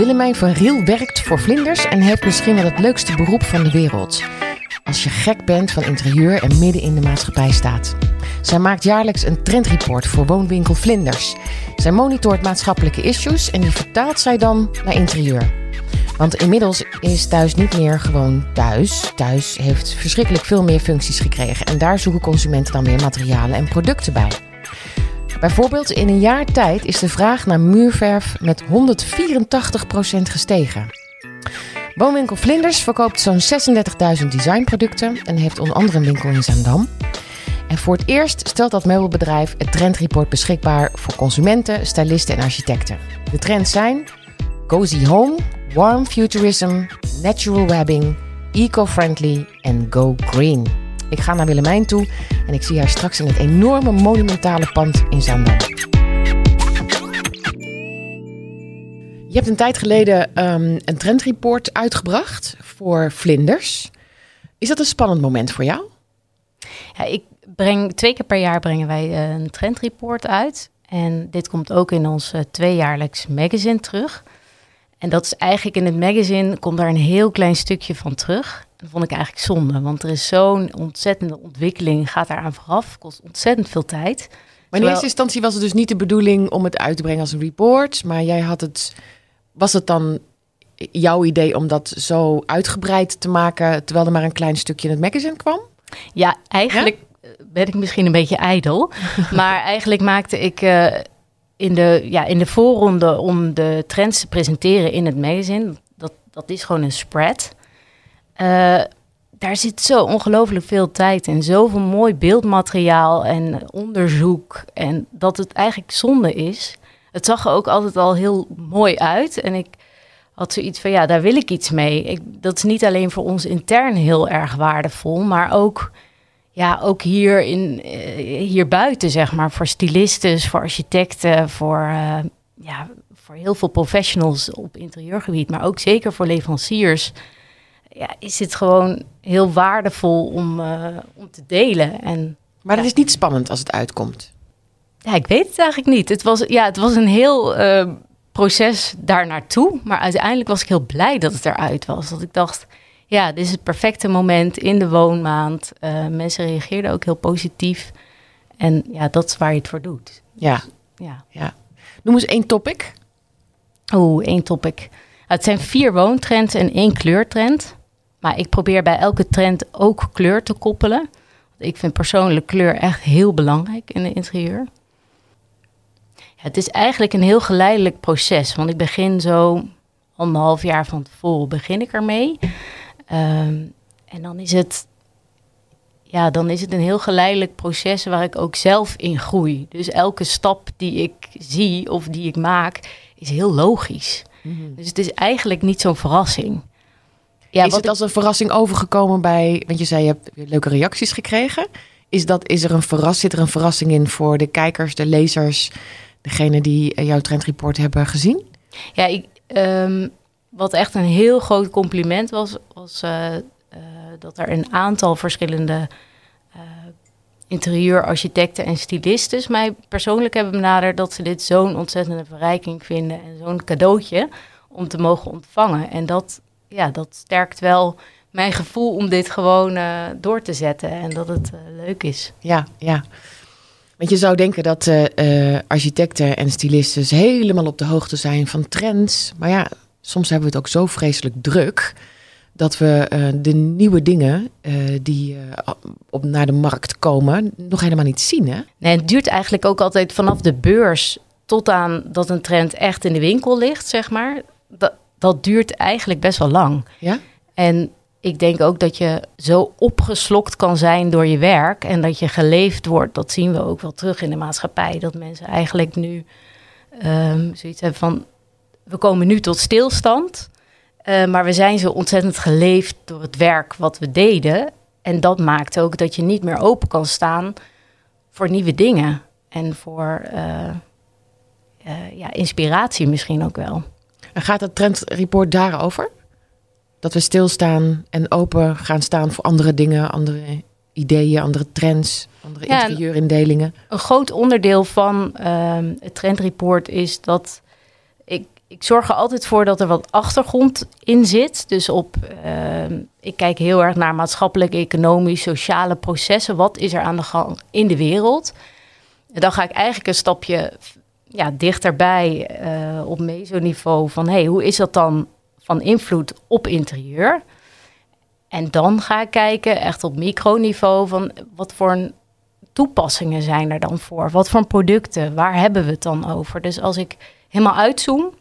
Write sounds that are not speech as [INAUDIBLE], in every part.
Willemijn van Riel werkt voor vlinders en heeft misschien wel het leukste beroep van de wereld. Als je gek bent van interieur en midden in de maatschappij staat. Zij maakt jaarlijks een trendreport voor woonwinkel Vlinders. Zij monitort maatschappelijke issues en die vertaalt zij dan naar interieur. Want inmiddels is thuis niet meer gewoon thuis. Thuis heeft verschrikkelijk veel meer functies gekregen. En daar zoeken consumenten dan weer materialen en producten bij. Bijvoorbeeld in een jaar tijd is de vraag naar muurverf met 184% gestegen. Woonwinkel Vlinders verkoopt zo'n 36.000 designproducten en heeft onder andere een winkel in Zaandam. En voor het eerst stelt dat meubelbedrijf het trendreport beschikbaar voor consumenten, stylisten en architecten. De trends zijn cozy home, warm futurism, natural webbing, eco-friendly en go green. Ik ga naar Willemijn toe en ik zie haar straks in het enorme monumentale pand in Zaandam. Je hebt een tijd geleden um, een trendreport uitgebracht voor vlinders. Is dat een spannend moment voor jou? Ja, ik breng twee keer per jaar brengen wij een trendreport uit. En dit komt ook in ons uh, tweejaarlijks magazine terug. En dat is eigenlijk in het magazine komt daar een heel klein stukje van terug. Dat vond ik eigenlijk zonde, want er is zo'n ontzettende ontwikkeling, gaat daaraan vooraf, kost ontzettend veel tijd. Maar in eerste instantie was het dus niet de bedoeling om het uit te brengen als een report, maar jij had het, was het dan jouw idee om dat zo uitgebreid te maken, terwijl er maar een klein stukje in het magazine kwam? Ja, eigenlijk ben ik misschien een beetje ijdel, [LAUGHS] maar eigenlijk maakte ik uh, in, de, ja, in de voorronde om de trends te presenteren in het magazine, dat, dat is gewoon een spread. Uh, daar zit zo ongelooflijk veel tijd in. Zoveel mooi beeldmateriaal en onderzoek. En dat het eigenlijk zonde is. Het zag er ook altijd al heel mooi uit. En ik had zoiets van, ja, daar wil ik iets mee. Ik, dat is niet alleen voor ons intern heel erg waardevol, maar ook, ja, ook hier, in, uh, hier buiten, zeg maar. Voor stylistes, voor architecten, voor, uh, ja, voor heel veel professionals op interieurgebied. Maar ook zeker voor leveranciers ja, is het gewoon heel waardevol om, uh, om te delen. En, maar het is niet spannend als het uitkomt. Ja, ik weet het eigenlijk niet. Het was, ja, het was een heel uh, proces daar naartoe. Maar uiteindelijk was ik heel blij dat het eruit was. Dat ik dacht, ja, dit is het perfecte moment in de woonmaand. Uh, mensen reageerden ook heel positief. En ja, dat is waar je het voor doet. Ja. ja. ja. Noem eens één topic. Oeh, één topic. Het zijn vier woontrends en één kleurtrend. Maar ik probeer bij elke trend ook kleur te koppelen. Ik vind persoonlijk kleur echt heel belangrijk in de interieur. Het is eigenlijk een heel geleidelijk proces. Want ik begin zo anderhalf jaar van tevoren begin ik ermee. Um, en dan is het ja, dan is het een heel geleidelijk proces waar ik ook zelf in groei. Dus elke stap die ik zie of die ik maak, is heel logisch. Mm -hmm. Dus het is eigenlijk niet zo'n verrassing. Ja, is het als een verrassing overgekomen bij, want je zei je hebt leuke reacties gekregen. Is, dat, is er een verras, zit er een verrassing in voor de kijkers, de lezers, degene die jouw trendreport hebben gezien? Ja, ik, um, wat echt een heel groot compliment was, was uh, uh, dat er een aantal verschillende uh, interieurarchitecten en stylistes mij persoonlijk hebben benaderd dat ze dit zo'n ontzettende verrijking vinden en zo'n cadeautje om te mogen ontvangen. En dat, ja, dat sterkt wel mijn gevoel om dit gewoon uh, door te zetten en dat het uh, leuk is. Ja, ja. Want je zou denken dat uh, architecten en stylistes helemaal op de hoogte zijn van trends. Maar ja, soms hebben we het ook zo vreselijk druk dat we de nieuwe dingen die op, naar de markt komen nog helemaal niet zien. Hè? Nee, het duurt eigenlijk ook altijd vanaf de beurs tot aan dat een trend echt in de winkel ligt, zeg maar. Dat, dat duurt eigenlijk best wel lang. Ja? En ik denk ook dat je zo opgeslokt kan zijn door je werk en dat je geleefd wordt. Dat zien we ook wel terug in de maatschappij. Dat mensen eigenlijk nu um, zoiets hebben van: we komen nu tot stilstand, uh, maar we zijn zo ontzettend geleefd door het werk wat we deden. En dat maakt ook dat je niet meer open kan staan voor nieuwe dingen en voor uh, uh, ja, inspiratie misschien ook wel. En gaat het trendreport daarover? Dat we stilstaan en open gaan staan voor andere dingen, andere ideeën, andere trends, andere ja, interieurindelingen. Een groot onderdeel van uh, het trendreport is dat ik, ik zorg er altijd voor dat er wat achtergrond in zit. Dus op, ehm, ik kijk heel erg naar maatschappelijke, economisch, sociale processen. Wat is er aan de gang in de wereld? En dan ga ik eigenlijk een stapje ja, dichterbij uh, op mesoniveau van hey, hoe is dat dan van invloed op interieur? En dan ga ik kijken echt op microniveau van wat voor toepassingen zijn er dan voor? Wat voor producten? Waar hebben we het dan over? Dus als ik helemaal uitzoom,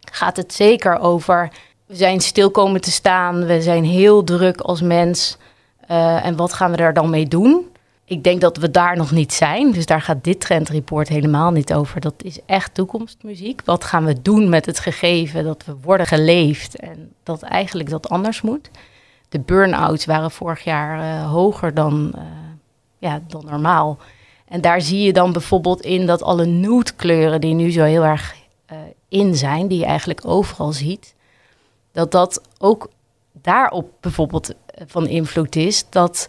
gaat het zeker over we zijn stil komen te staan, we zijn heel druk als mens. Uh, en wat gaan we daar dan mee doen? Ik denk dat we daar nog niet zijn. Dus daar gaat dit trendreport helemaal niet over. Dat is echt toekomstmuziek. Wat gaan we doen met het gegeven dat we worden geleefd en dat eigenlijk dat anders moet? De burn-outs waren vorig jaar uh, hoger dan, uh, ja, dan normaal. En daar zie je dan bijvoorbeeld in dat alle nude kleuren die nu zo heel erg uh, in zijn, die je eigenlijk overal ziet, dat dat ook daarop bijvoorbeeld van invloed is dat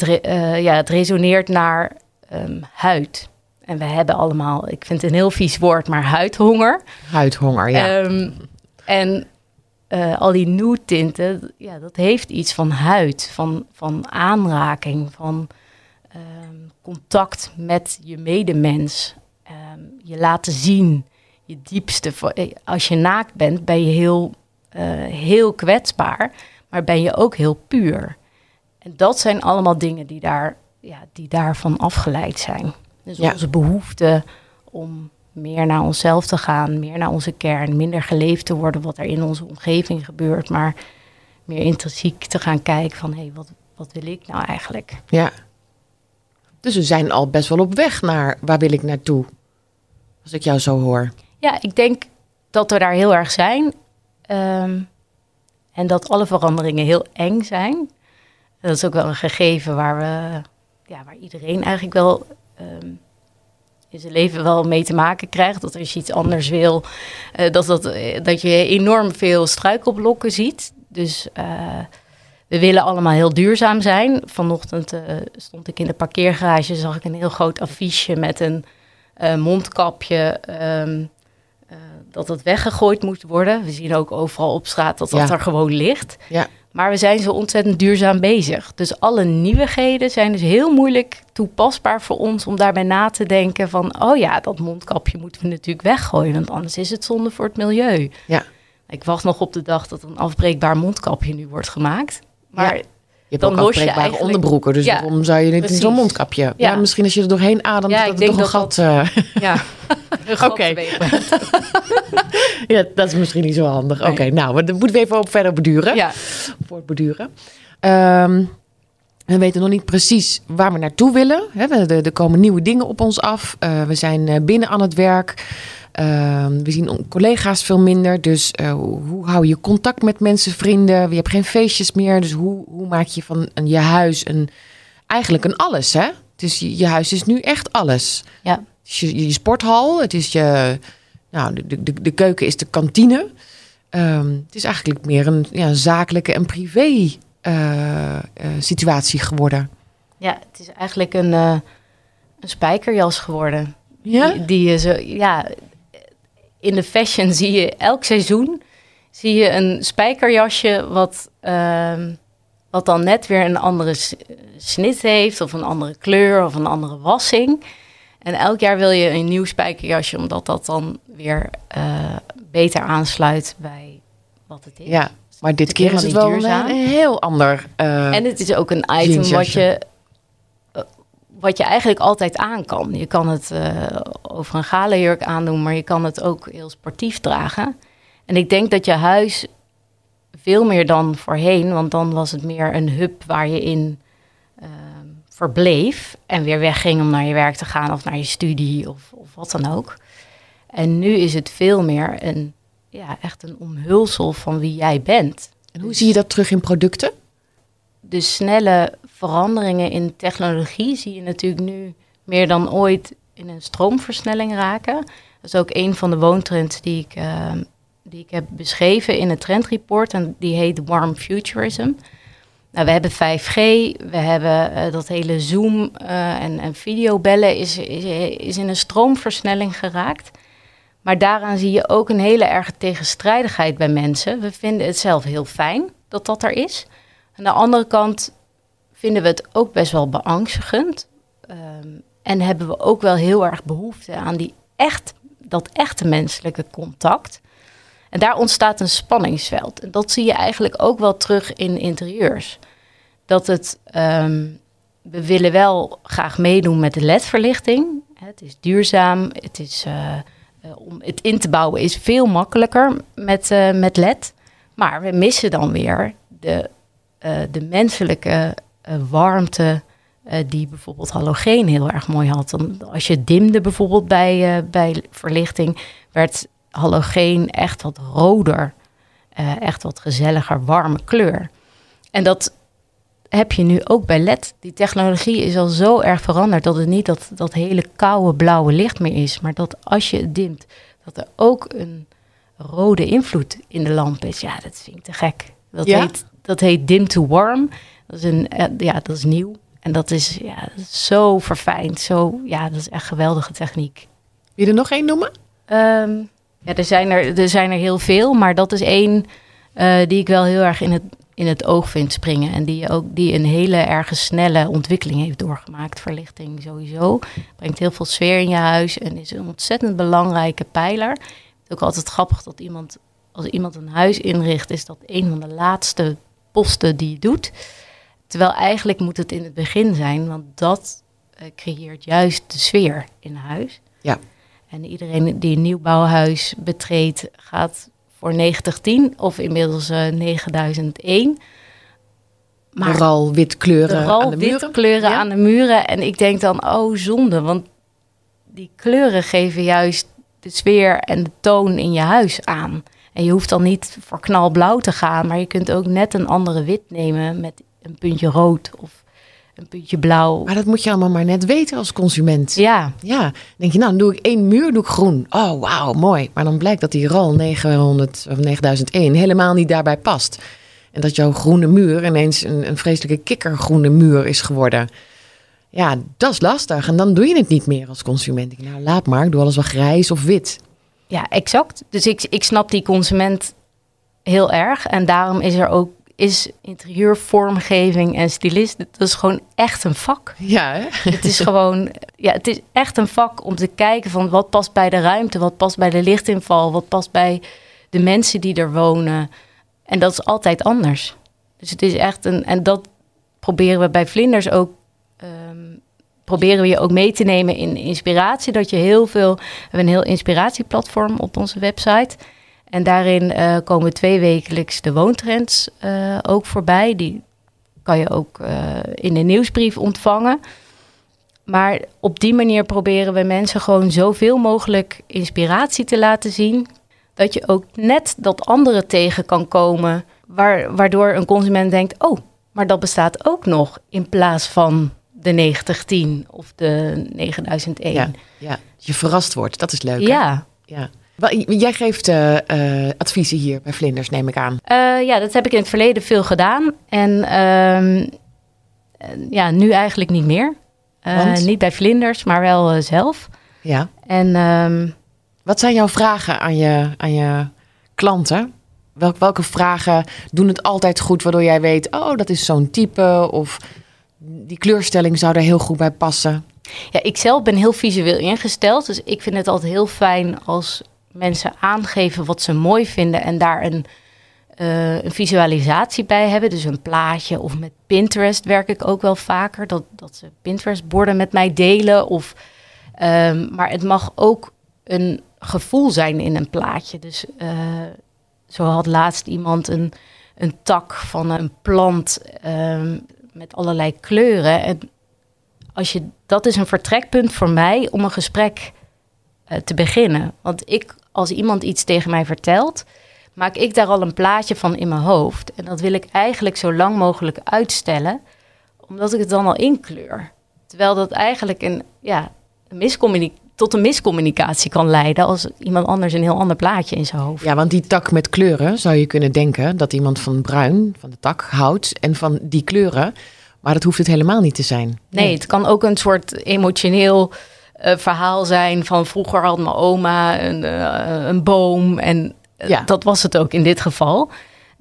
het, uh, ja, het resoneert naar um, huid. En we hebben allemaal, ik vind het een heel vies woord, maar huidhonger. Huidhonger, ja. Um, en uh, al die nude tinten, ja, dat heeft iets van huid, van, van aanraking, van um, contact met je medemens. je laten zien, je diepste. Eh, als je naakt bent, ben je heel, uh, heel kwetsbaar, maar ben je ook heel puur. En dat zijn allemaal dingen die, daar, ja, die daarvan afgeleid zijn. Dus ja. onze behoefte om meer naar onszelf te gaan, meer naar onze kern, minder geleefd te worden wat er in onze omgeving gebeurt, maar meer intrinsiek te gaan kijken van hé, hey, wat, wat wil ik nou eigenlijk? Ja. Dus we zijn al best wel op weg naar waar wil ik naartoe, als ik jou zo hoor. Ja, ik denk dat we daar heel erg zijn. Um, en dat alle veranderingen heel eng zijn. Dat is ook wel een gegeven waar, we, ja, waar iedereen eigenlijk wel um, in zijn leven wel mee te maken krijgt. Dat als je iets anders wil, uh, dat, dat, dat je enorm veel struikelblokken ziet. Dus uh, we willen allemaal heel duurzaam zijn. Vanochtend uh, stond ik in de parkeergarage, zag ik een heel groot affiche met een mondkapje. Um, dat het weggegooid moet worden. We zien ook overal op straat dat dat ja. er gewoon ligt. Ja. Maar we zijn zo ontzettend duurzaam bezig. Dus alle nieuwigheden zijn dus heel moeilijk toepasbaar voor ons om daarbij na te denken van, oh ja, dat mondkapje moeten we natuurlijk weggooien, want anders is het zonde voor het milieu. Ja. Ik wacht nog op de dag dat een afbreekbaar mondkapje nu wordt gemaakt. Maar ja. Je hebt dan ook afbreekbare eigenlijk... onderbroeken, dus ja, waarom zou je niet in zo'n mondkapje? Ja. ja. misschien als je er doorheen ademt, ja, dat er toch [LAUGHS] een gat... Dat. Ja, Oké. Okay. [LAUGHS] ja, dat is misschien niet zo handig. Oké, okay, nou, dan moeten we even op verder beduren. Ja. Voortbeduren. Um, we weten nog niet precies waar we naartoe willen. Er komen nieuwe dingen op ons af. Uh, we zijn binnen aan het werk. Uh, we zien collega's veel minder. Dus uh, hoe hou je contact met mensen, vrienden? Je hebt geen feestjes meer. Dus hoe, hoe maak je van een, je huis een, eigenlijk een alles? Hè? Dus je, je huis is nu echt alles. Ja. Dus je, je sporthal, het is je. Nou, de, de, de keuken is de kantine. Um, het is eigenlijk meer een ja, zakelijke en privé uh, situatie geworden. Ja, het is eigenlijk een, een spijkerjas geworden. Ja? Die, die je zo, ja, in de fashion zie je elk seizoen zie je een spijkerjasje wat, uh, wat dan net weer een andere snit heeft of een andere kleur of een andere wassing. En elk jaar wil je een nieuw spijkerjasje omdat dat dan weer uh, beter aansluit bij wat het is. Ja, maar dit keer is het wel een, heel ander. Uh, en het is ook een item wat je wat je eigenlijk altijd aan kan. Je kan het uh, over een galenjurk aandoen, maar je kan het ook heel sportief dragen. En ik denk dat je huis veel meer dan voorheen, want dan was het meer een hub waar je in uh, verbleef en weer wegging om naar je werk te gaan of naar je studie of, of wat dan ook. En nu is het veel meer een, ja, echt een omhulsel van wie jij bent. En hoe zie je dat terug in producten? De snelle veranderingen in technologie zie je natuurlijk nu meer dan ooit in een stroomversnelling raken. Dat is ook een van de woontrends die ik, uh, die ik heb beschreven in het trendreport. En die heet Warm Futurism. Nou, we hebben 5G, we hebben uh, dat hele Zoom uh, en, en videobellen is, is, is in een stroomversnelling geraakt. Maar daaraan zie je ook een hele erge tegenstrijdigheid bij mensen. We vinden het zelf heel fijn dat dat er is. Aan de andere kant vinden we het ook best wel beangstigend. Ehm, en hebben we ook wel heel erg behoefte aan die echt, dat echte menselijke contact. En daar ontstaat een spanningsveld. En dat zie je eigenlijk ook wel terug in interieurs. Dat het, ehm, we willen wel graag meedoen met de ledverlichting. Het is duurzaam, het is, uh, om het in te bouwen is veel makkelijker met, uh, met led. Maar we missen dan weer de, de menselijke warmte die bijvoorbeeld halogeen heel erg mooi had. Dan, als je dimde bijvoorbeeld bij, bij verlichting, werd halogeen echt wat roder. Echt wat gezelliger, warme kleur. En dat heb je nu ook bij LED. Die technologie is al zo erg veranderd dat het niet dat, dat hele koude blauwe licht meer is. Maar dat als je het dimt, dat er ook een rode invloed in de lamp is. Ja, dat vind ik te gek. Dat, Ja? heet, dat heet dim to warm. Dat is, een, eh, ja, dat is nieuw. En dat is, ja, zo verfijnd. Zo, ja, dat is echt geweldige techniek. Wil je er nog één noemen? Ehm, ja, er zijn er, er zijn er heel veel, maar dat is één eh, die ik wel heel erg in het, in het oog vind springen. En die ook die een hele erge snelle ontwikkeling heeft doorgemaakt. Verlichting sowieso. Brengt heel veel sfeer in je huis en is een ontzettend belangrijke pijler. Het is ook altijd grappig dat iemand, als iemand een huis inricht, is dat een van de laatste posten die je doet. Terwijl eigenlijk moet het in het begin zijn, want dat eh, creëert juist de sfeer in huis. Ja. En iedereen die een nieuwbouwhuis betreedt, gaat voor 9010 of inmiddels eh 9001. Maar Vooral wit kleuren vooral aan de wit muren. kleuren Ja? aan de muren. En ik denk dan, oh zonde, want die kleuren geven juist de sfeer en de toon in je huis aan. En je hoeft dan niet voor knalblauw te gaan, maar je kunt ook net een andere wit nemen met een puntje rood of een puntje blauw. Maar dat moet je allemaal maar net weten als consument. Ja, Ja, dan denk je, nou, dan doe ik één muur, doe ik groen. Oh, wauw, mooi. Maar dan blijkt dat die RAL 900 of 9001 helemaal niet daarbij past. En dat jouw groene muur ineens een, een vreselijke kikkergroene muur is geworden. Ja, dat is lastig. En dan doe je het niet meer als consument. Ik nou, laat maar, ik doe alles wel grijs of wit. Ja, exact. Dus ik, ik snap die consument heel erg. En daarom is er ook is interieurvormgeving en stylist. Dat is gewoon echt een vak. Ja, hè? Het is gewoon, ja, het is echt een vak om te kijken van wat past bij de ruimte, wat past bij de lichtinval, wat past bij de mensen die er wonen. En dat is altijd anders. Dus het is echt een, en dat proberen we bij vlinders ook. Proberen we je ook mee te nemen in inspiratie. Dat je heel veel. We hebben een heel inspiratieplatform op onze website. En daarin eh, komen twee wekelijks de woontrends eh, ook voorbij. Die kan je ook eh, in de nieuwsbrief ontvangen. Maar op die manier proberen we mensen gewoon zoveel mogelijk inspiratie te laten zien. Dat je ook net dat andere tegen kan komen. Waar, waardoor een consument denkt: oh, maar dat bestaat ook nog. In plaats van de 9010 of de 9001. Ja, ja. Je verrast wordt, dat is leuk. hè? ja. ja. Jij geeft eh, eh, adviezen hier bij Vlinders, neem ik aan. Eh, ja, dat heb ik in het verleden veel gedaan. En ehm, eh, ja, nu eigenlijk niet meer. Niet bij vlinders, maar wel zelf. Ja. En ehm, Wat zijn jouw vragen aan je, aan je klanten? Welk, welke vragen doen het altijd goed, waardoor jij weet, oh, dat is zo'n type, of die kleurstelling zou er heel goed bij passen? ja, ik zelf ben heel visueel ingesteld. Dus ik vind het altijd heel fijn als mensen aangeven wat ze mooi vinden en daar een, eh, een visualisatie bij hebben. Dus een plaatje of met Pinterest werk ik ook wel vaker. Dat, dat ze Pinterest-borden met mij delen. Of, ehm, maar het mag ook een gevoel zijn in een plaatje. Dus eh, zo had laatst iemand een, een tak van een plant ehm, met allerlei kleuren. En als je, dat is een vertrekpunt voor mij om een gesprek eh, te beginnen. Want ik, als iemand iets tegen mij vertelt, maak ik daar al een plaatje van in mijn hoofd. En dat wil ik eigenlijk zo lang mogelijk uitstellen, omdat ik het dan al inkleur. Terwijl dat eigenlijk een, ja, een miscommuni- tot een miscommunicatie kan leiden als iemand anders een heel ander plaatje in zijn hoofd. Ja, want die tak met kleuren zou je kunnen denken dat iemand van bruin, van de tak, houdt en van die kleuren. Maar dat hoeft het helemaal niet te zijn. Nee, het kan ook een soort emotioneel eh, verhaal zijn van vroeger had mijn oma een, eh, een boom. En eh, Ja. dat was het ook in dit geval.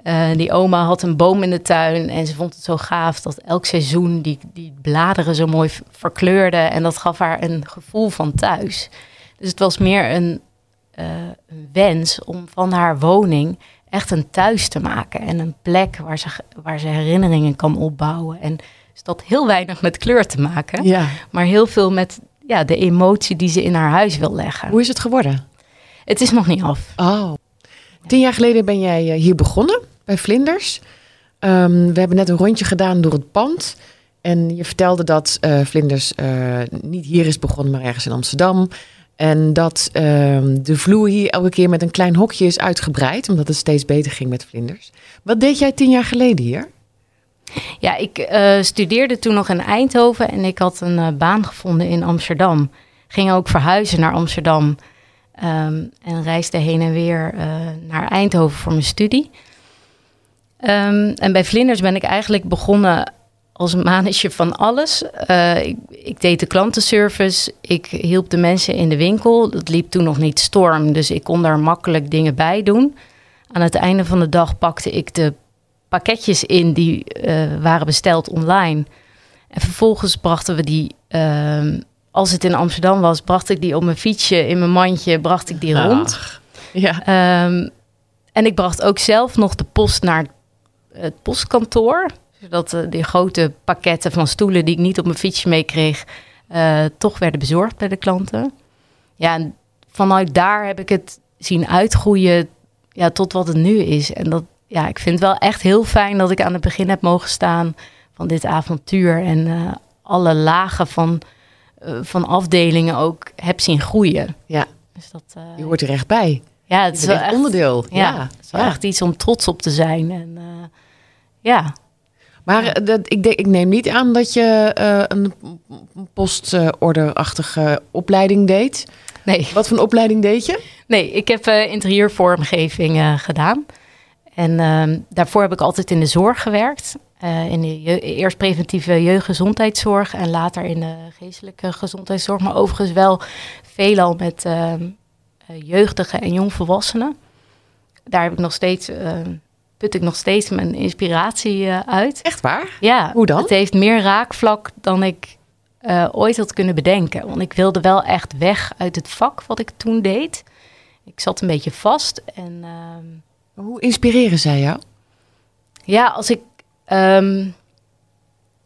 Eh, die oma had een boom in de tuin en ze vond het zo gaaf dat elk seizoen die, die bladeren zo mooi v- verkleurden. En dat gaf haar een gevoel van thuis. Dus het was meer een, eh, een wens om van haar woning echt een thuis te maken. En een plek waar ze, waar ze herinneringen kan opbouwen. En dus dat heel weinig met kleur te maken, Ja. maar heel veel met ja, de emotie die ze in haar huis wil leggen. Hoe is het geworden? Het is nog niet af. Oh. Tien jaar geleden ben jij eh, hier begonnen bij Vlinders. Ehm, we hebben net een rondje gedaan door het pand. En je vertelde dat eh, Vlinders eh, niet hier is begonnen, maar ergens in Amsterdam. En dat ehm, de vloer hier elke keer met een klein hokje is uitgebreid, omdat het steeds beter ging met Vlinders. Wat deed jij tien jaar geleden hier? Ja, ik eh, studeerde toen nog in Eindhoven en ik had een baan gevonden in Amsterdam. Ging ook verhuizen naar Amsterdam ehm, en reisde heen en weer naar Eindhoven voor mijn studie. Ehm, en bij Vlinders ben ik eigenlijk begonnen als een manetje van alles. Eh, ik, ik deed de klantenservice, ik hielp de mensen in de winkel. Dat liep toen nog niet storm, dus ik kon daar makkelijk dingen bij doen. Aan het einde van de dag pakte ik de pakketjes in die eh, waren besteld online. En vervolgens brachten we die, ehm, als het in Amsterdam was, bracht ik die op mijn fietsje, in mijn mandje, bracht ik die rond. Ach, ja. Ehm, en ik bracht ook zelf nog de post naar het postkantoor. Zodat eh, die grote pakketten van stoelen die ik niet op mijn fietsje meekreeg, eh toch werden bezorgd bij de klanten. Ja, en vanuit daar heb ik het zien uitgroeien ja, tot wat het nu is. En dat, ja, ik vind het wel echt heel fijn dat ik aan het begin heb mogen staan van dit avontuur. En eh, alle lagen van, van afdelingen ook heb zien groeien. Ja. Dus dat, Je hoort er echt bij. ja, het is wel echt onderdeel. ja, Ja. het is wel Ja. echt iets om trots op te zijn. En ja, Maar eh, dat, ik, denk, ik neem niet aan dat je eh, een postorderachtige opleiding deed. nee, Wat voor een opleiding deed je? nee, ik heb eh, interieurvormgeving gedaan. En ehm, daarvoor heb ik altijd in de zorg gewerkt. In de je- eerst preventieve jeugdgezondheidszorg en later in de geestelijke gezondheidszorg. Maar overigens wel veelal met ehm, eh, jeugdigen en jongvolwassenen. Daar heb ik nog steeds, ehm, put ik nog steeds mijn inspiratie eh, uit. Echt waar? Ja, Hoe dan? Het heeft meer raakvlak dan ik eh, ooit had kunnen bedenken. Want ik wilde wel echt weg uit het vak wat ik toen deed. Ik zat een beetje vast. En ehm, Hoe inspireren zij jou? ja, als ik. ehm,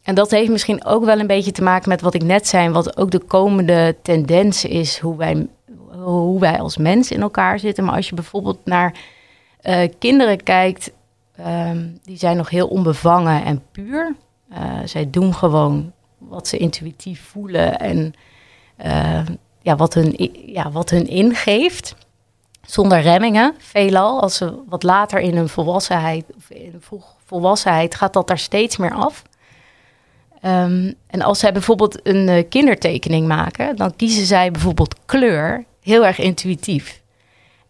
en dat heeft misschien ook wel een beetje te maken met wat ik net zei. Wat ook de komende tendens is. Hoe wij, hoe wij als mens in elkaar zitten. Maar als je bijvoorbeeld naar eh, kinderen kijkt. Ehm, die zijn nog heel onbevangen en puur. Eh, zij doen gewoon wat ze intuïtief voelen. En eh, ja, wat, hun, ja, wat hun ingeeft. Zonder remmingen, veelal. Als ze wat later in hun volwassenheid, of in vroeg volwassenheid, gaat dat daar steeds meer af. Ehm, en als zij bijvoorbeeld een eh, kindertekening maken, dan kiezen zij bijvoorbeeld kleur heel erg intuïtief.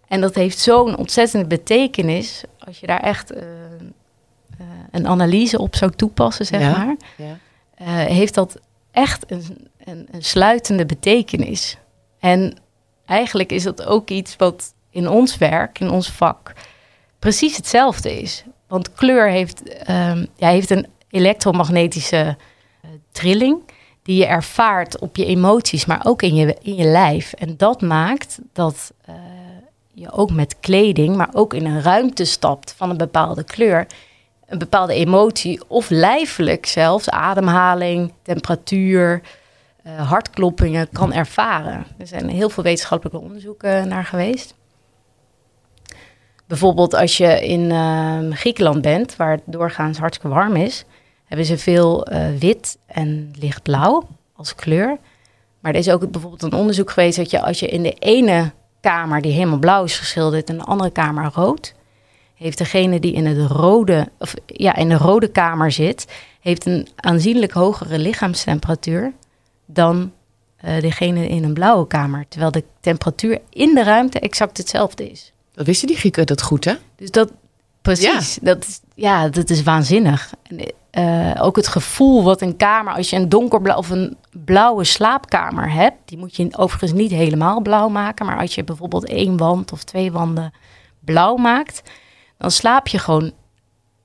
En dat heeft zo'n ontzettende betekenis als je daar echt eh, eh, een analyse op zou toepassen, zeg Ja. maar Ja. eh, heeft dat echt een, een, een sluitende betekenis. En eigenlijk is dat ook iets wat in ons werk, in ons vak, precies hetzelfde is. Want kleur heeft, ehm, ja, heeft een elektromagnetische trilling die je ervaart op je emoties, maar ook in je, in je lijf. En dat maakt dat je ook met kleding, maar ook in een ruimte stapt van een bepaalde kleur een bepaalde emotie of lijfelijk zelfs, ademhaling, temperatuur, eh, hartkloppingen kan ervaren. Er zijn heel veel wetenschappelijke onderzoeken naar geweest. Bijvoorbeeld als je in ehm, Griekenland bent, waar het doorgaans hartstikke warm is, hebben ze veel eh, wit en lichtblauw als kleur. Maar er is ook bijvoorbeeld een onderzoek geweest dat je als je in de ene kamer die helemaal blauw is geschilderd en de andere kamer rood, heeft degene die in, het rode, of, ja, in de rode kamer zit, heeft een aanzienlijk hogere lichaamstemperatuur dan eh, degene in een blauwe kamer. Terwijl de temperatuur in de ruimte exact hetzelfde is. Dat wisten die Grieken dat goed, hè? Dus dat precies. Dat, is, ja, dat is waanzinnig. Eh, ook het gevoel wat een kamer, als je een donkerblauw of een blauwe slaapkamer hebt, die moet je overigens niet helemaal blauw maken, maar als je bijvoorbeeld één wand of twee wanden blauw maakt, dan slaap je gewoon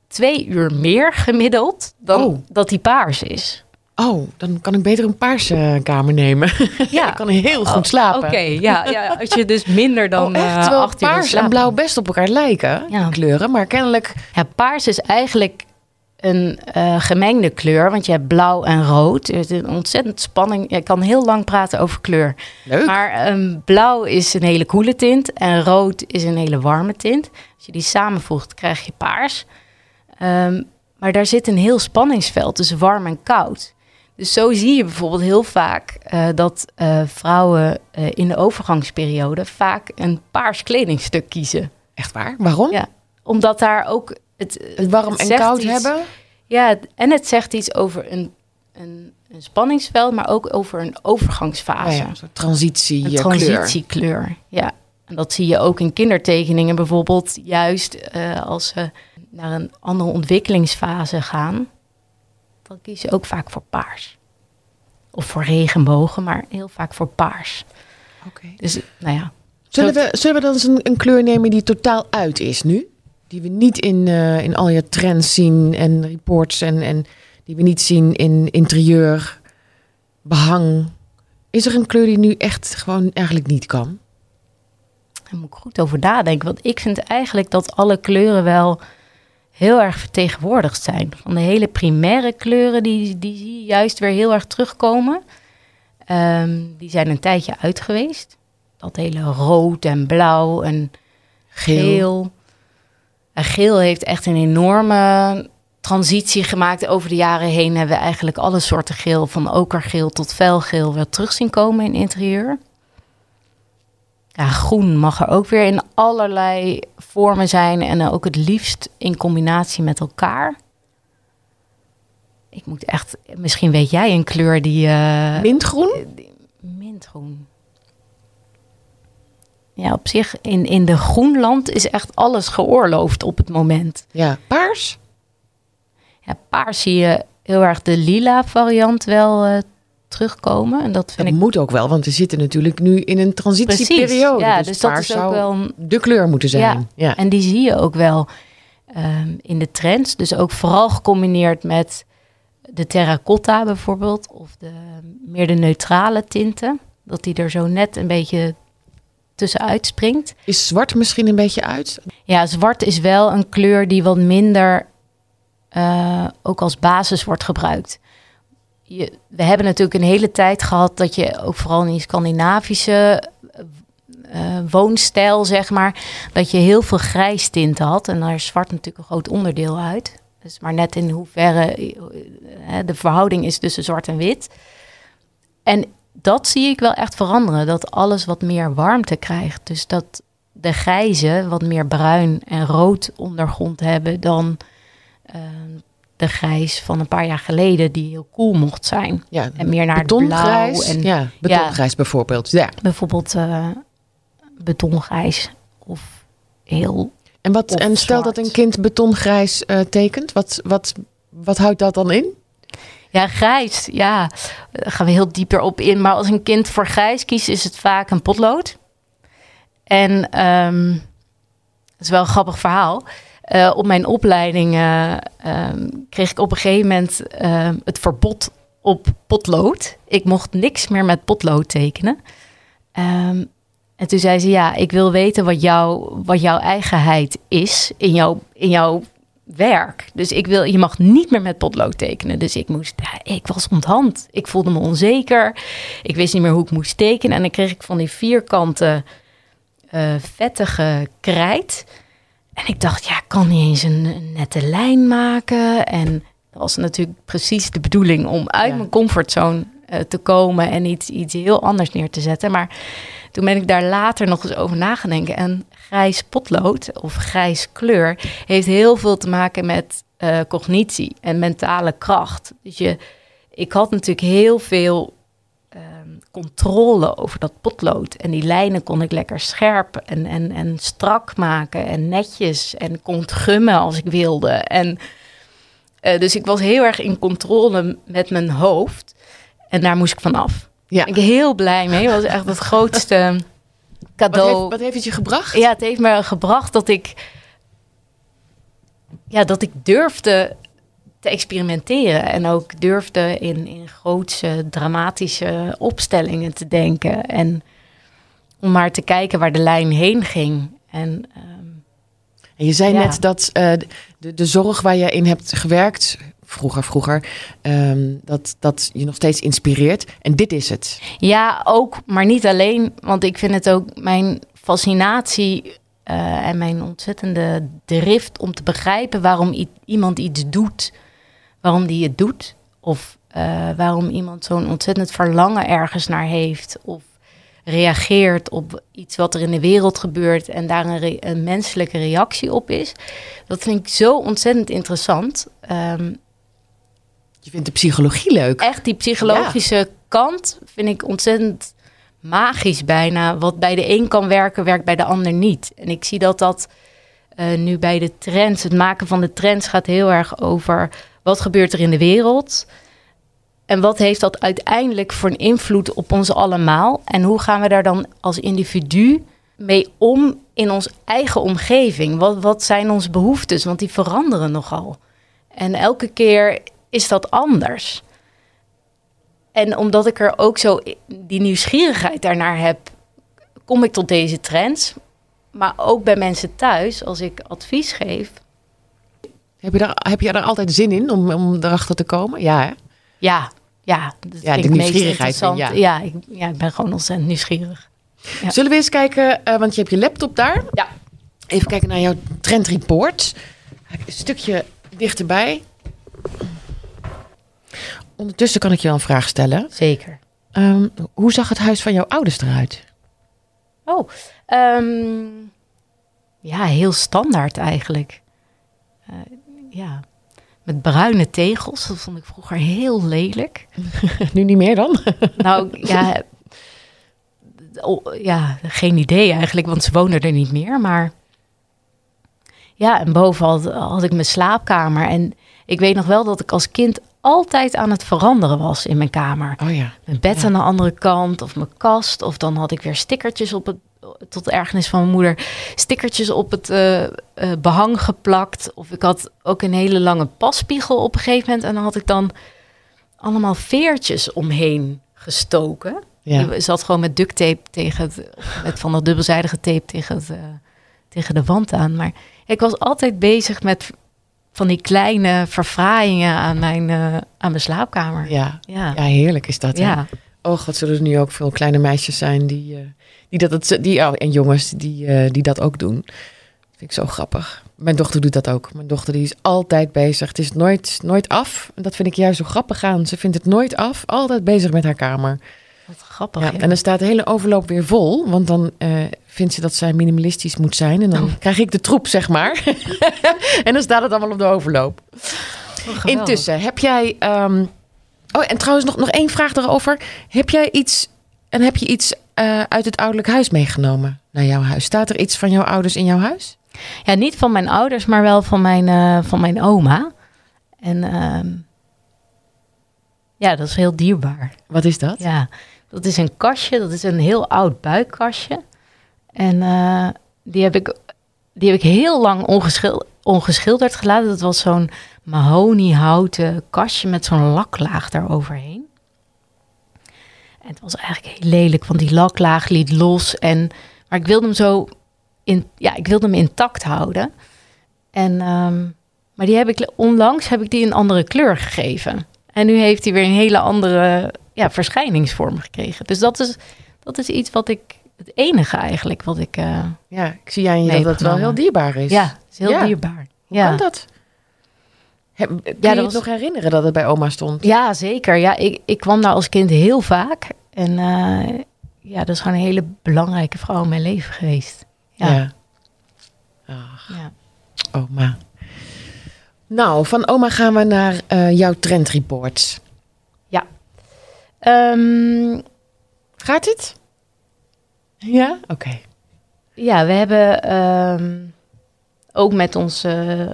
twee uur meer gemiddeld dan Oh. dat die paars is. Oh, dan kan ik beter een paarse kamer nemen. [LAUGHS] Ja. ik kan heel goed slapen. Oké, ja, ja, als je dus minder dan oh, echt? eh, paars en blauw best op elkaar lijken, Ja. kleuren. Maar kennelijk... Ja, paars is eigenlijk een eh, gemengde kleur, want je hebt blauw en rood. Het is een ontzettend spanning. Je kan heel lang praten over kleur. Leuk. Maar ehm, blauw is een hele koele tint en rood is een hele warme tint. Als je die samenvoegt, krijg je paars. Ehm, maar daar zit een heel spanningsveld tussen warm en koud. Dus zo zie je bijvoorbeeld heel vaak eh, dat eh, vrouwen eh, in de overgangsperiode vaak een paars kledingstuk kiezen. Echt waar? Waarom? Ja, omdat daar ook het, Het warm het en koud iets- hebben? Ja, en het zegt iets over een, een, een spanningsveld, maar ook over een overgangsfase. Ja, een soort transitie, Een kleur. transitiekleur. Ja, en dat zie je ook in kindertekeningen bijvoorbeeld. Juist als ze naar een andere ontwikkelingsfase gaan, dan kies je ook vaak voor paars. Of voor regenbogen, maar heel vaak voor paars. Oké. Dus nou ja, Zullen we, zullen we dan eens een, een kleur nemen die totaal uit is nu? Die we niet in, eh, in al je trends zien en reports en, en die we niet zien in interieur, behang. Is er een kleur die nu echt gewoon eigenlijk niet kan? Daar moet ik goed over nadenken. Want ik vind eigenlijk dat alle kleuren wel heel erg vertegenwoordigd zijn. Van de hele primaire kleuren, die, die zie je juist weer heel erg terugkomen. Ehm, die zijn een tijdje uit geweest. Dat hele rood en blauw en Geel. geel. En geel heeft echt een enorme transitie gemaakt. Over de jaren heen hebben we eigenlijk alle soorten geel, van okergeel tot felgeel, weer terug zien komen in interieur. Ja, groen mag er ook weer in allerlei vormen zijn en ook het liefst in combinatie met elkaar. Ik moet echt, misschien weet jij een kleur die. eh, Mintgroen? Mintgroen. Ja, op zich, in, in de groenland is echt alles geoorloofd op het moment. Ja. Paars? Ja, paars zie je heel erg de lila variant wel eh, terugkomen. En dat vind Dat ik moet ook wel, want we zitten natuurlijk nu in een transitieperiode. Ja, dus, dus, dat is ook wel een, de kleur moeten zijn. Ja. En die zie je ook wel ehm, in de trends. Dus ook vooral gecombineerd met de terracotta bijvoorbeeld. Of de, meer de neutrale tinten. Dat die er zo net een beetje tussenuit springt. Is zwart misschien een beetje uit? Ja, zwart is wel een kleur die wat minder eh, ook als basis wordt gebruikt. We hebben natuurlijk een hele tijd gehad dat je ook vooral in die Scandinavische eh, woonstijl, zeg maar, dat je heel veel grijs tinten had. En daar zwart natuurlijk een groot onderdeel uit. Dus maar net in hoeverre eh, eh, de verhouding is tussen zwart en wit. En dat zie ik wel echt veranderen. Dat alles wat meer warmte krijgt. Dus dat de grijze wat meer bruin en rood ondergrond hebben dan eh, de grijs van een paar jaar geleden, die heel cool mocht zijn. Ja, En meer naar het blauw betongrijs. en ja, betongrijs bijvoorbeeld. Ja. bijvoorbeeld eh betongrijs of heel En, wat, en stel dat een kind betongrijs eh, tekent, wat, wat, wat houdt dat dan in? Ja, grijs. Ja, daar gaan we heel dieper op in. Maar als een kind voor grijs kiest, is het vaak een potlood. En ehm dat is wel een grappig verhaal. Eh, op mijn opleiding eh, ehm, kreeg ik op een gegeven moment ehm, het verbod op potlood. Ik mocht niks meer met potlood tekenen. Ehm, en toen zei ze, ja, ik wil weten wat, jou, wat jouw eigenheid is in jouw, in jouw werk. Dus ik wil, je mag niet meer met potlood tekenen. Dus ik moest, ik was onthand. Ik voelde me onzeker. Ik wist niet meer hoe ik moest tekenen. En dan kreeg ik van die vierkante, eh, vettige krijt. En ik dacht, ja, ik kan niet eens een, een nette lijn maken. En dat was natuurlijk precies de bedoeling om uit Ja. mijn comfortzone eh, te komen en iets, iets heel anders neer te zetten. Maar toen ben ik daar later nog eens over na gaan denken. En grijs potlood of grijs kleur heeft heel veel te maken met eh, cognitie en mentale kracht. Dus je, ik had natuurlijk heel veel controle over dat potlood. En die lijnen kon ik lekker scherp en, en, en strak maken en netjes. En kon gummen als ik wilde. En, eh, dus ik was heel erg in controle met mijn hoofd. En daar moest ik van af. Ja. Ik ben heel blij mee. Het was echt het grootste [LAUGHS] cadeau. Wat heeft, wat heeft het je gebracht? Ja, het heeft me gebracht dat ik, ja, dat ik durfde te experimenteren. En ook durfde in, in grootse, dramatische opstellingen te denken. En om maar te kijken waar de lijn heen ging. En, ehm, En je zei Ja. net dat eh, de, de zorg waar je in hebt gewerkt, vroeger, vroeger, ehm, dat, dat je nog steeds inspireert. En dit is het. Ja, ook, maar niet alleen. Want ik vind het ook mijn fascinatie eh, en mijn ontzettende drift om te begrijpen waarom iemand iets doet, waarom die het doet. Of eh, waarom iemand zo'n ontzettend verlangen ergens naar heeft. Of reageert op iets wat er in de wereld gebeurt en daar een, re- een menselijke reactie op is. Dat vind ik zo ontzettend interessant. Ehm, Je vindt de psychologie leuk. echt die psychologische kant vind ik ontzettend magisch bijna. Wat bij de een kan werken, werkt bij de ander niet. En ik zie dat dat eh, nu bij de trends, het maken van de trends gaat heel erg over wat gebeurt er in de wereld. En wat heeft dat uiteindelijk voor een invloed op ons allemaal? En hoe gaan we daar dan als individu mee om in onze eigen omgeving? Wat, wat zijn onze behoeftes? Want die veranderen nogal. En elke keer is dat anders. En omdat ik er ook zo die nieuwsgierigheid daarnaar heb, kom ik tot deze trends. Maar ook bij mensen thuis, als ik advies geef. Heb je, daar, heb je er altijd zin in om, om erachter te komen? Ja, hè? Ja, ja, dat Ja, de nieuwsgierigheid, ja. Ja, ik, ja, ik ben gewoon ontzettend nieuwsgierig. Ja. Zullen we eens kijken, eh, want je hebt je laptop daar. Ja. Even kijken naar jouw trendreport. Een stukje dichterbij. Ondertussen kan ik je wel een vraag stellen. Zeker. Ehm, hoe zag het huis van jouw ouders eruit? Oh, ehm, ja, heel standaard eigenlijk. Eh, ja, met bruine tegels. Dat vond ik vroeger heel lelijk. [LAUGHS] nu niet meer dan? [LAUGHS] Nou ja, oh, ja, geen idee eigenlijk, want ze wonen er niet meer. Maar ja, en boven had, had ik mijn slaapkamer. En ik weet nog wel dat ik als kind altijd aan het veranderen was in mijn kamer. Oh ja. Mijn bed Ja. aan de andere kant of mijn kast. Of dan had ik weer stickertjes op het, tot ergernis van mijn moeder, stickertjes op het eh, eh, behang geplakt. Of ik had ook een hele lange passpiegel op een gegeven moment. En dan had ik dan allemaal veertjes omheen gestoken. ja. Die zat gewoon met duct tape tegen het, met van dat dubbelzijdige tape tegen, het, eh, tegen de wand aan. Maar ik was altijd bezig met van die kleine verfraaiingen aan mijn, aan mijn slaapkamer. Ja. Ja. ja, heerlijk is dat. hè? ja. Oh god, zullen er nu ook veel kleine meisjes zijn die, die dat, het, die, oh, en jongens die, eh, die dat ook doen. Vind ik zo grappig. Mijn dochter doet dat ook. Mijn dochter die is altijd bezig. Het is nooit, nooit af. En dat vind ik juist zo grappig aan. Ze vindt het nooit af. Altijd bezig met haar kamer. Wat grappig. Ja, ja. en dan staat de hele overloop weer vol. Want dan eh, vindt ze dat zij minimalistisch moet zijn. En dan Oh. krijg ik de troep, zeg maar. [LAUGHS] en dan staat het allemaal op de overloop. Intussen, heb jij... ehm, Oh, en trouwens nog, nog één vraag daarover. Heb jij iets... En heb je iets eh, uit het ouderlijk huis meegenomen naar jouw huis? Staat er iets van jouw ouders in jouw huis? Ja, niet van mijn ouders, maar wel van mijn, eh, van mijn oma. En ehm, ja, dat is heel dierbaar. Wat is dat? Ja, dat is een kastje. Dat is een heel oud buikkastje. En eh, die, heb ik, die heb ik heel lang ongeschil, ongeschilderd gelaten. Dat was zo'n mahoniehouten kastje met zo'n laklaag daaroverheen. En het was eigenlijk heel lelijk, want die laklaag liet los. En, maar ik wilde hem zo in, ja, ik wilde hem intact houden. En, ehm, maar die heb ik onlangs heb ik die een andere kleur gegeven. En nu heeft hij weer een hele andere ja, verschijningsvorm gekregen. Dus dat is, dat is iets wat ik, het enige eigenlijk wat ik, eh, Ja, ik zie aan je dat het wel heel dierbaar is. ja, is heel Ja. dierbaar. Hoe Ja. kan dat? Heb, kun je dat je was- nog herinneren dat het bij oma stond? Ja, zeker. Ja, ik, ik kwam daar als kind heel vaak. En eh, ja, dat is gewoon een hele belangrijke vrouw in mijn leven geweest. Ja. ja. Ach, oma. Nou, van oma gaan we naar eh, jouw trendreports. Ehm, Gaat het? Ja? Oké. Ja, we hebben ehm, ook met uh,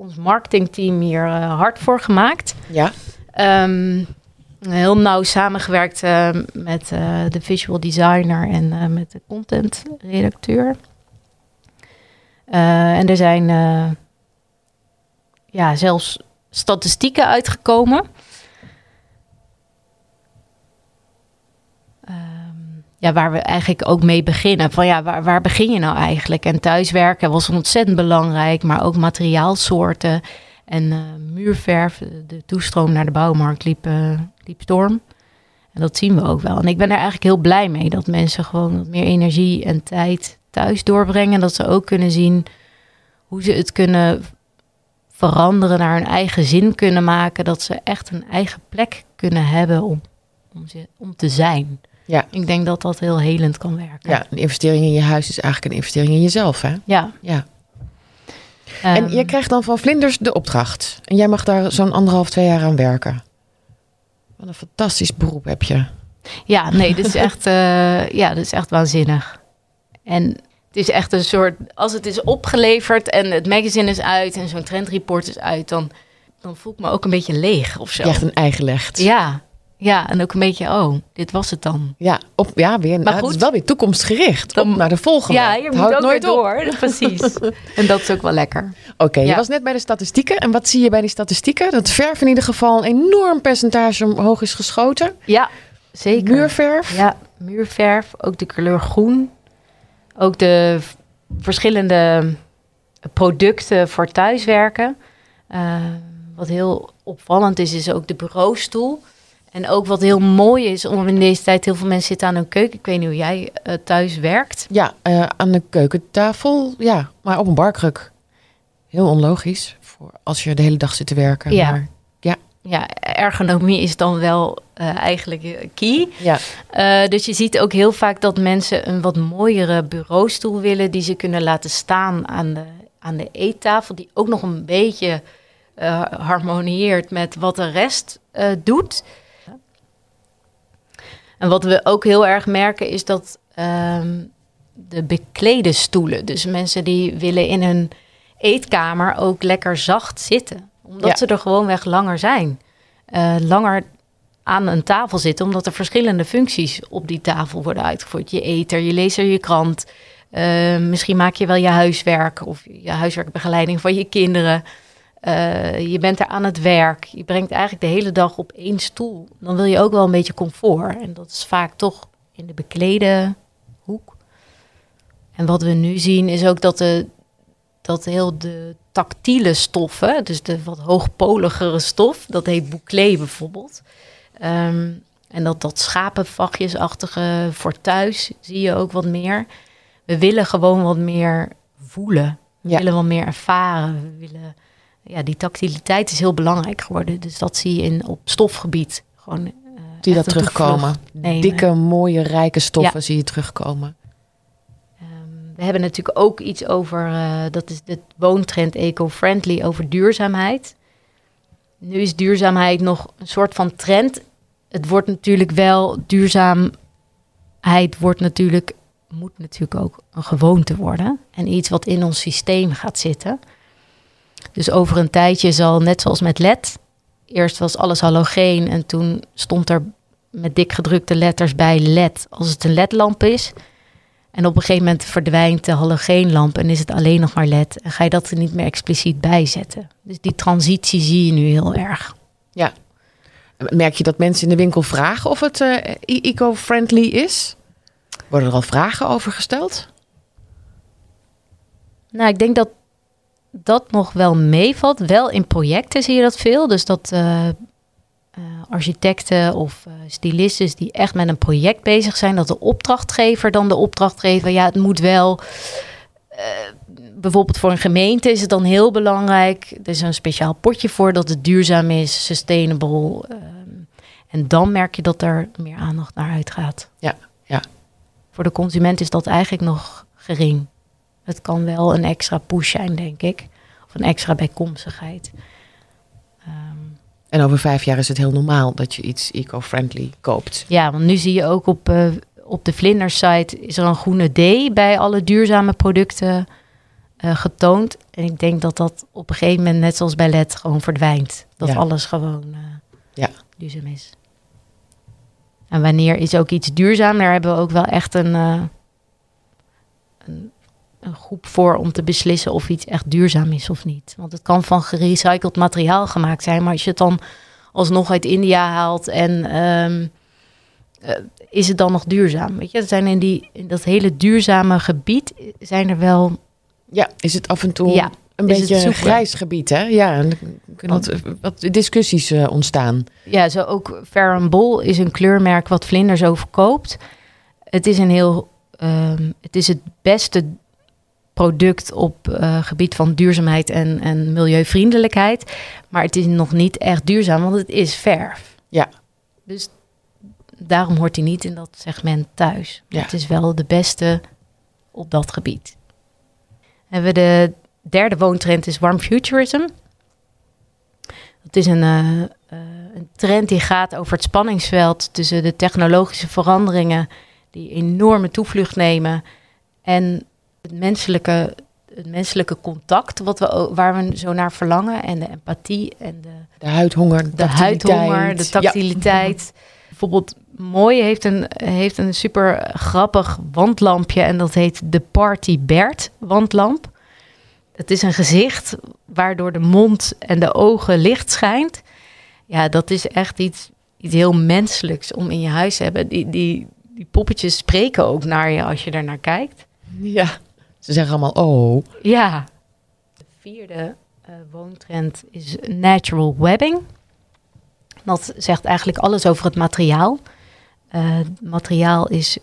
ons marketingteam hier uh, hard voor gemaakt. Ja. Um, heel nauw samengewerkt uh, met de visual designer en met de content redacteur. en er zijn ja, zelfs statistieken uitgekomen. Ja, waar we eigenlijk ook mee beginnen. Van ja, waar, waar begin je nou eigenlijk? En thuiswerken was ontzettend belangrijk, maar ook materiaalsoorten en uh, muurverf. De toestroom naar de bouwmarkt liep, uh, liep storm. En dat zien we ook wel. En ik ben er eigenlijk heel blij mee dat mensen gewoon wat meer energie en tijd thuis doorbrengen. Dat ze ook kunnen zien hoe ze het kunnen veranderen, naar hun eigen zin kunnen maken. Dat ze echt een eigen plek kunnen hebben om, om, ze, om te zijn. Ja. Ik denk dat dat heel helend kan werken. Ja, een investering in je huis is eigenlijk een investering in jezelf, hè? Ja. ja. en je krijgt dan van Vlinders de opdracht. En jij mag daar zo'n anderhalf, twee jaar aan werken. Wat een fantastisch beroep heb je. Ja, nee, dit is echt, uh, ja, dit is echt waanzinnig. En het is echt een soort, als het is opgeleverd en het magazine is uit en zo'n trendreport is uit, dan, dan voel ik me ook een beetje leeg of zo. Je echt een eigen legt. Ja, ja, en ook een beetje, oh, dit was het dan. Ja, op, ja weer, maar goed, het is wel weer toekomstgericht. Dan, op naar de volgende. Ja, je moet Houdt ook nooit door. Precies. [LAUGHS] en dat is ook wel lekker. Oké, je was net bij de statistieken. En wat zie je bij die statistieken? Dat verf in ieder geval een enorm percentage omhoog is geschoten. Ja, zeker. Muurverf. Ja, muurverf. Ook de kleur groen. Ook de verschillende producten voor thuiswerken. Uh, wat heel opvallend is, is ook de bureaustoel. En ook wat heel mooi is, om in deze tijd heel veel mensen zitten aan hun keuken. Ik weet niet hoe jij uh, thuis werkt. Ja, uh, aan de keukentafel, ja, maar op een barkruk. Heel onlogisch voor als je de hele dag zit te werken. Ja. Maar, ja. ja, ergonomie is dan wel uh, eigenlijk key. Ja. dus je ziet ook heel vaak dat mensen een wat mooiere bureaustoel willen die ze kunnen laten staan aan de, aan de eettafel, die ook nog een beetje harmonieert met wat de rest doet. En wat we ook heel erg merken is dat um, de beklede stoelen, dus mensen die willen in hun eetkamer ook lekker zacht zitten, omdat ze er gewoonweg langer zijn. Uh, langer aan een tafel zitten, omdat er verschillende functies op die tafel worden uitgevoerd. Je eet er, je leest er je krant, uh, misschien maak je wel je huiswerk of je huiswerkbegeleiding van je kinderen. Uh, je bent er aan het werk. Je brengt eigenlijk de hele dag op één stoel. Dan wil je ook wel een beetje comfort. En dat is vaak toch in de beklede hoek. En wat we nu zien is ook dat, de, dat heel de tactiele stoffen, dus de wat hoogpoligere stof, dat heet bouclé bijvoorbeeld. Um, en dat, dat schapenvachtjesachtige voor thuis zie je ook wat meer. We willen gewoon wat meer voelen. We Ja. willen wat meer ervaren. We willen ja, die tactiliteit is heel belangrijk geworden. Dus dat zie je in, op stofgebied. Gewoon, uh, je echt dat terugkomen? Dikke, mooie, rijke stoffen Ja. zie je terugkomen. Ehm, we hebben natuurlijk ook iets over, eh, dat is de woontrend eco-friendly, over duurzaamheid. Nu is duurzaamheid nog een soort van trend. Het wordt natuurlijk wel, duurzaamheid wordt natuurlijk, moet natuurlijk ook een gewoonte worden. En iets wat in ons systeem gaat zitten. Dus over een tijdje zal, net zoals met LED, eerst was alles halogeen en toen stond er met dik gedrukte letters bij LED als het een LED-lamp is. En op een gegeven moment verdwijnt de halogeenlamp en is het alleen nog maar LED. En ga je dat er niet meer expliciet bij zetten. Dus die transitie zie je nu heel erg. Merk je dat mensen in de winkel vragen of het eh, eco-friendly is? Worden er al vragen over gesteld? Nou, ik denk dat dat nog wel meevalt. Wel in projecten zie je dat veel. Dus dat eh, eh, architecten of uh, stylisten die echt met een project bezig zijn, dat de opdrachtgever dan de opdrachtgever, ja, het moet wel. bijvoorbeeld voor een gemeente is het dan heel belangrijk. Er is een speciaal potje voor dat het duurzaam is, sustainable. en dan merk je dat er meer aandacht naar uitgaat. Ja, ja. Voor de consument is dat eigenlijk nog gering. Het kan wel een extra push zijn, denk ik. Of een extra bijkomstigheid. Ehm, En over vijf jaar is het heel normaal dat je iets eco-friendly koopt. ja, want nu zie je ook op, eh, op de Vlinders-site is er een groene D bij alle duurzame producten uh, getoond. En ik denk dat dat op een gegeven moment, net zoals bij LED, gewoon verdwijnt. Dat alles gewoon uh, ja. duurzaam is. En wanneer is ook iets duurzaam? Daar hebben we ook wel echt een, een, groep voor om te beslissen of iets echt duurzaam is of niet. Want het kan van gerecycled materiaal gemaakt zijn, maar als je het dan alsnog uit India haalt en um, is het dan nog duurzaam? Weet je, er zijn in, die, in dat hele duurzame gebied zijn er wel ja, is het af en toe ja, een beetje een grijs gebied, hè? Ja, en kunnen wat, wat discussies uh, ontstaan. Ja, zo ook Bol is een kleurmerk wat vlinders overkoopt. Het is een heel, um, het is het beste product op uh, gebied van duurzaamheid en, en milieuvriendelijkheid. Maar het is nog niet echt duurzaam, want het is verf. Ja. Dus daarom hoort hij niet in dat segment thuis. Ja. Het is wel de beste op dat gebied hebben we de derde woontrend is warm futurism. Dat is een, uh, een trend die gaat over het spanningsveld tussen de technologische veranderingen die enorme toevlucht nemen en het menselijke, het menselijke contact wat we, waar we zo naar verlangen en de empathie en de, de huidhonger, de, huidhonger, de tactiliteit. Bijvoorbeeld Mooi heeft een, heeft een super grappig wandlampje en dat heet de Party Bert wandlamp. Het is een gezicht waardoor de mond en de ogen licht schijnt. Ja, dat is echt iets, iets heel menselijks om in je huis te hebben. Die, die, die poppetjes spreken ook naar je als je er naar kijkt. Ja, ze zeggen allemaal oh. Ja. De vierde uh, woontrend is natural webbing. Dat zegt eigenlijk alles over het materiaal. Uh, materiaal is,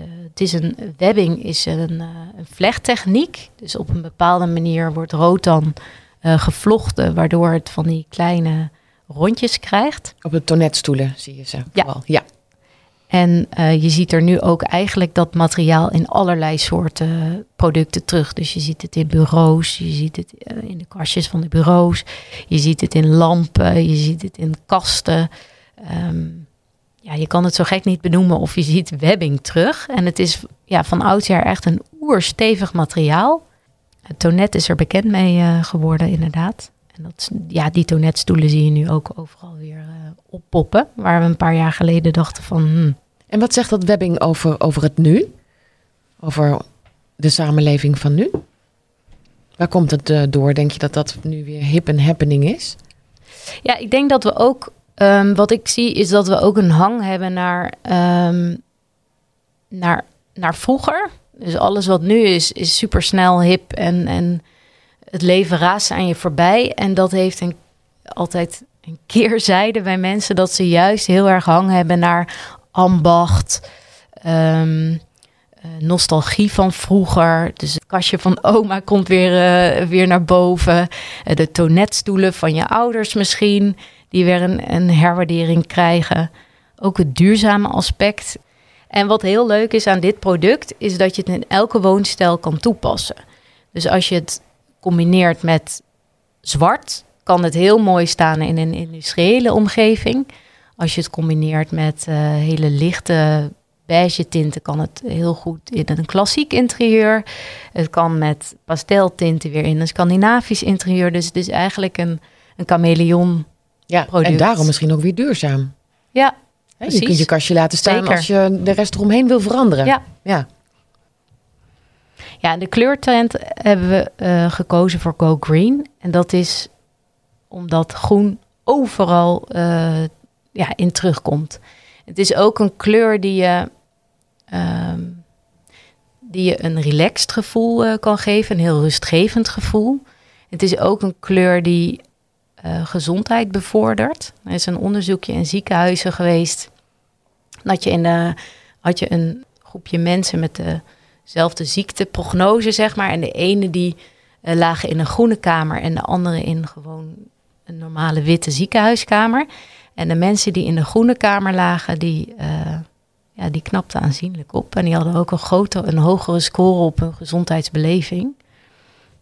uh, het is een webbing, is een, een, vlechttechniek. Dus op een bepaalde manier wordt rood dan gevlochten, waardoor het van die kleine rondjes krijgt. Op de tonetstoelen zie je ze. Ja. ja. En je ziet er nu ook eigenlijk dat materiaal in allerlei soorten producten terug. Dus je ziet het in bureaus, je ziet het in de kastjes van de bureaus, je ziet het in lampen, je ziet het in kasten. Um, ja, je kan het zo gek niet benoemen of je ziet webbing terug. En het is ja, van oudsher echt een oerstevig materiaal. Het tonet is er bekend mee geworden, inderdaad. En dat, ja, die tonetstoelen zie je nu ook overal weer uh, oppoppen. Waar we een paar jaar geleden dachten van... Hmm. En wat zegt dat webbing over, over het nu? Over de samenleving van nu? Waar komt het uh, door? Denk je dat dat nu weer hip en happening is? Ja, ik denk dat we ook Um, wat ik zie is dat we ook een hang hebben naar, um, naar, naar vroeger. Dus alles wat nu is, is super snel, hip en, en het leven raast aan je voorbij. En dat heeft een, altijd een keerzijde bij mensen dat ze juist heel erg hang hebben naar ambacht. Um, nostalgie van vroeger. Dus het kastje van oma komt weer, uh, weer naar boven. Uh, de tonetstoelen van je ouders misschien die weer een, een herwaardering krijgen. Ook het duurzame aspect. En wat heel leuk is aan dit product, is dat je het in elke woonstijl kan toepassen. Dus als je het combineert met zwart, kan het heel mooi staan in een industriële omgeving. Als je het combineert met uh, hele lichte beige tinten, kan het heel goed in een klassiek interieur. Het kan met pasteltinten weer in een Scandinavisch interieur. Dus het is eigenlijk een, een chameleon ja, en daarom misschien ook weer duurzaam. Ja, Je kunt je kastje laten staan als je de rest eromheen wil veranderen. Ja. Ja, ja de kleurtrend hebben we uh, gekozen voor Go Green. En dat is omdat groen overal uh, ja, in terugkomt. Het is ook een kleur die je, uh, die je een relaxed gevoel uh, kan geven, een heel rustgevend gevoel. Het is ook een kleur die gezondheid bevordert. Er is een onderzoekje in ziekenhuizen geweest. Dat je in de, had je een groepje mensen met dezelfde ziekteprognose, zeg maar. En de ene die uh, lagen in een groene kamer en de andere in gewoon een normale witte ziekenhuiskamer. En de mensen die in de groene kamer lagen, die, uh, ja, die knapten aanzienlijk op. En die hadden ook een, grotere, een hogere score op hun gezondheidsbeleving.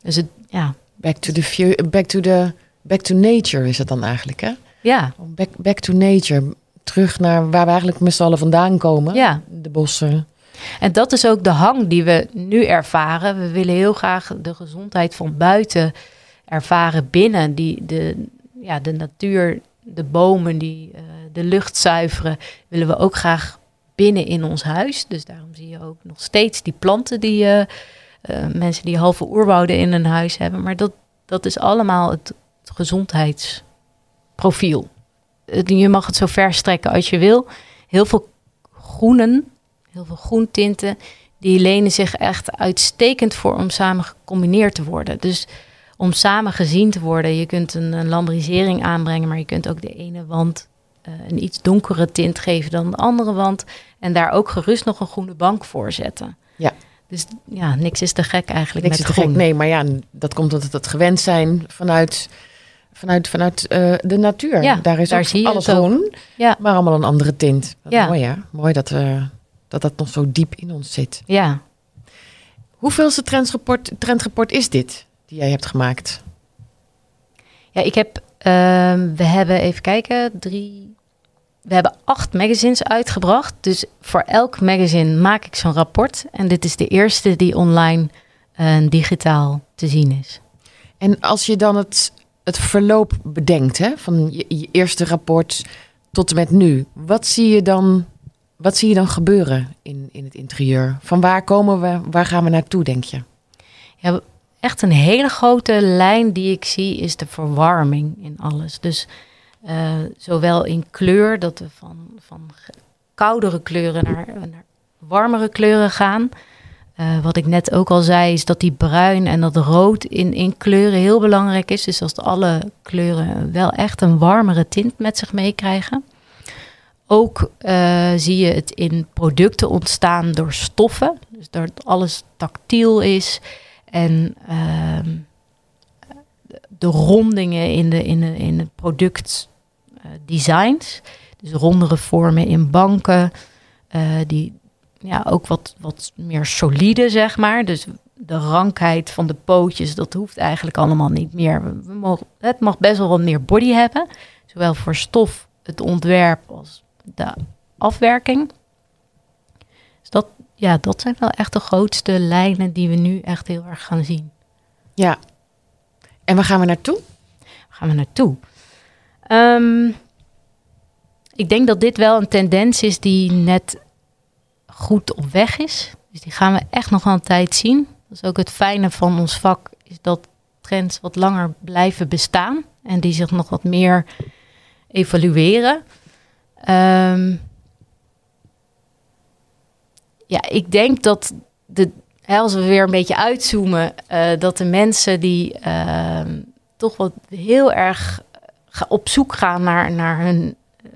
Dus het, ja. Back to the, back to the back to nature is het dan eigenlijk, hè? Ja. Back, back to nature. terug naar waar we eigenlijk met z'n allen vandaan komen. Ja. De bossen. En dat is ook de hang die we nu ervaren. We willen heel graag de gezondheid van buiten ervaren binnen. Die, de, ja, de natuur, de bomen, die, uh, de lucht zuiveren, willen we ook graag binnen in ons huis. Dus daarom zie je ook nog steeds die planten die uh, uh, mensen die halve oerwouden in een huis hebben. Maar dat, dat is allemaal het, het gezondheidsprofiel. Je mag het zo ver strekken als je wil. Heel veel groenen heel veel groentinten. Die lenen zich echt uitstekend voor om samen gecombineerd te worden. Dus om samen gezien te worden. Je kunt een, een lambrisering aanbrengen, maar je kunt ook de ene wand uh, een iets donkere tint geven dan de andere wand. En daar ook gerust nog een groene bank voor zetten. Ja. Dus ja, niks is te gek eigenlijk niks met is te groen. gek. Nee, maar ja, dat komt omdat het gewend zijn vanuit, vanuit, vanuit uh, de natuur. Ja, daar is daar ook zie je alles groen, Ja, maar allemaal een andere tint. Wat Ja. Mooi hè? Mooi dat, we, dat dat nog zo diep in ons zit. ja. Hoeveelste trendrapport, trendrapport is dit die jij hebt gemaakt? Ja, ik heb, ehm, we hebben even kijken, drie, we hebben acht magazines uitgebracht. Dus voor elk magazine maak ik zo'n rapport. En dit is de eerste die online en digitaal te zien is. En als je dan het, het verloop bedenkt hè, van je, je eerste rapport tot en met nu, wat zie je dan, wat zie je dan gebeuren in, in het interieur? Van waar komen we, waar gaan we naartoe, denk je? Ja, echt een hele grote lijn die ik zie is de verwarming in alles. Dus eh, zowel in kleur, dat we van, van koudere kleuren naar, naar warmere kleuren gaan. Eh, wat ik net ook al zei, is dat die bruin en dat rood in, in kleuren heel belangrijk is. Dus als alle kleuren wel echt een warmere tint met zich meekrijgen. Ook eh, zie je het in producten ontstaan door stoffen. Dus dat alles tactiel is. En ehm, de- rondingen in de, in de, in de productdesigns. dus rondere vormen in banken. eh, die ja, ook wat, wat meer solide, zeg maar. Dus de rankheid van de pootjes, dat hoeft eigenlijk allemaal niet meer. Het mag best wel wat meer body hebben. Zowel voor stof, het ontwerp als de afwerking. Dus dat, ja, dat zijn wel echt de grootste lijnen die we nu echt heel erg gaan zien. Ja. En waar gaan we naartoe? Waar gaan we naartoe? Ehm, ik denk dat dit wel een tendens is die net goed op weg is. Dus die gaan we echt nog wel een tijd zien. Dat is ook het fijne van ons vak, is dat trends wat langer blijven bestaan en die zich nog wat meer evalueren. Ehm, ja, ik denk dat de, als we weer een beetje uitzoomen, eh, dat de mensen die ehm, toch wat heel erg ga- op zoek gaan naar, naar, hun, eh,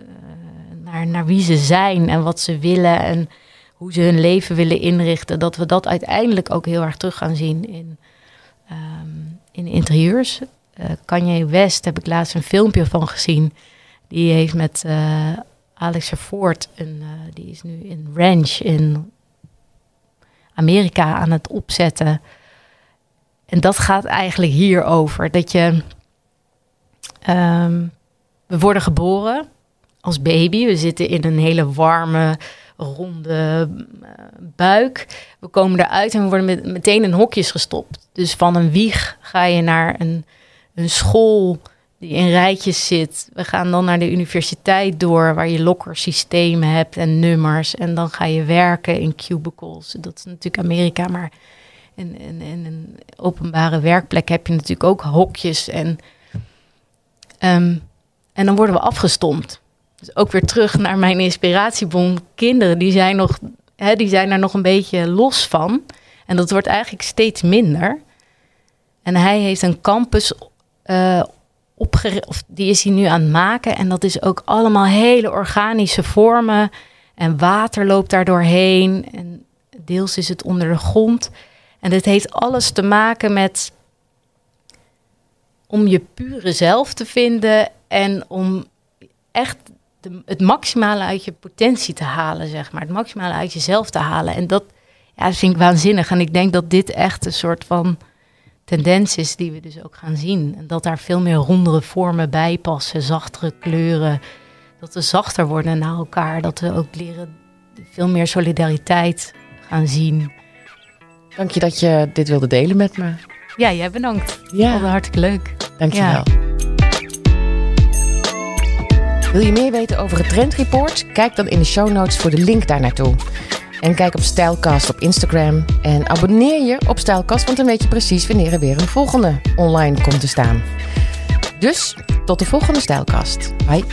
naar, naar wie ze zijn en wat ze willen en hoe ze hun leven willen inrichten, dat we dat uiteindelijk ook heel erg terug gaan zien in, ehm, in interieurs. Eh Kanye West heb ik laatst een filmpje van gezien. Die heeft met eh Alex Ford, een, eh, die is nu in Ranch in Amerika aan het opzetten. En dat gaat eigenlijk hierover. Dat je. ehm, we worden geboren als baby. We zitten in een hele warme, ronde eh, buik. We komen eruit en we worden met, meteen in hokjes gestopt. Dus van een wieg ga je naar een, een school die in rijtjes zit. We gaan dan naar de universiteit door, waar je lokkersystemen hebt en nummers. En dan ga je werken in cubicles. Dat is natuurlijk Amerika, maar in, een openbare werkplek heb je natuurlijk ook hokjes. En, ehm, en dan worden we afgestompt. Dus ook weer terug naar mijn inspiratiebron. Kinderen, die zijn, nog, hè, die zijn daar nog een beetje los van. En dat wordt eigenlijk steeds minder. En hij heeft een campus eh opgericht, of die is hij nu aan het maken. En dat is ook allemaal hele organische vormen. En water loopt daar doorheen. En deels is het onder de grond. En dit heeft alles te maken met om je pure zelf te vinden en om echt het maximale uit je potentie te halen, zeg maar. Het maximale uit jezelf te halen. En dat, ja, dat vind ik waanzinnig. En ik denk dat dit echt een soort van tendens is die we dus ook gaan zien. En dat daar veel meer rondere vormen bij passen, zachtere kleuren. dat we zachter worden naar elkaar. Dat we ook leren veel meer solidariteit gaan zien. Dank je dat je dit wilde delen met me. Ja, jij bedankt. Ja. hartstikke leuk. Dank je wel. Wil je meer weten over het Trendreport? Kijk dan in de show notes voor de link daar naartoe. En kijk op Stijlcast op Instagram. En abonneer je op Stijlcast, want dan weet je precies wanneer er weer een volgende online komt te staan. Dus tot de volgende Stijlcast. Bye.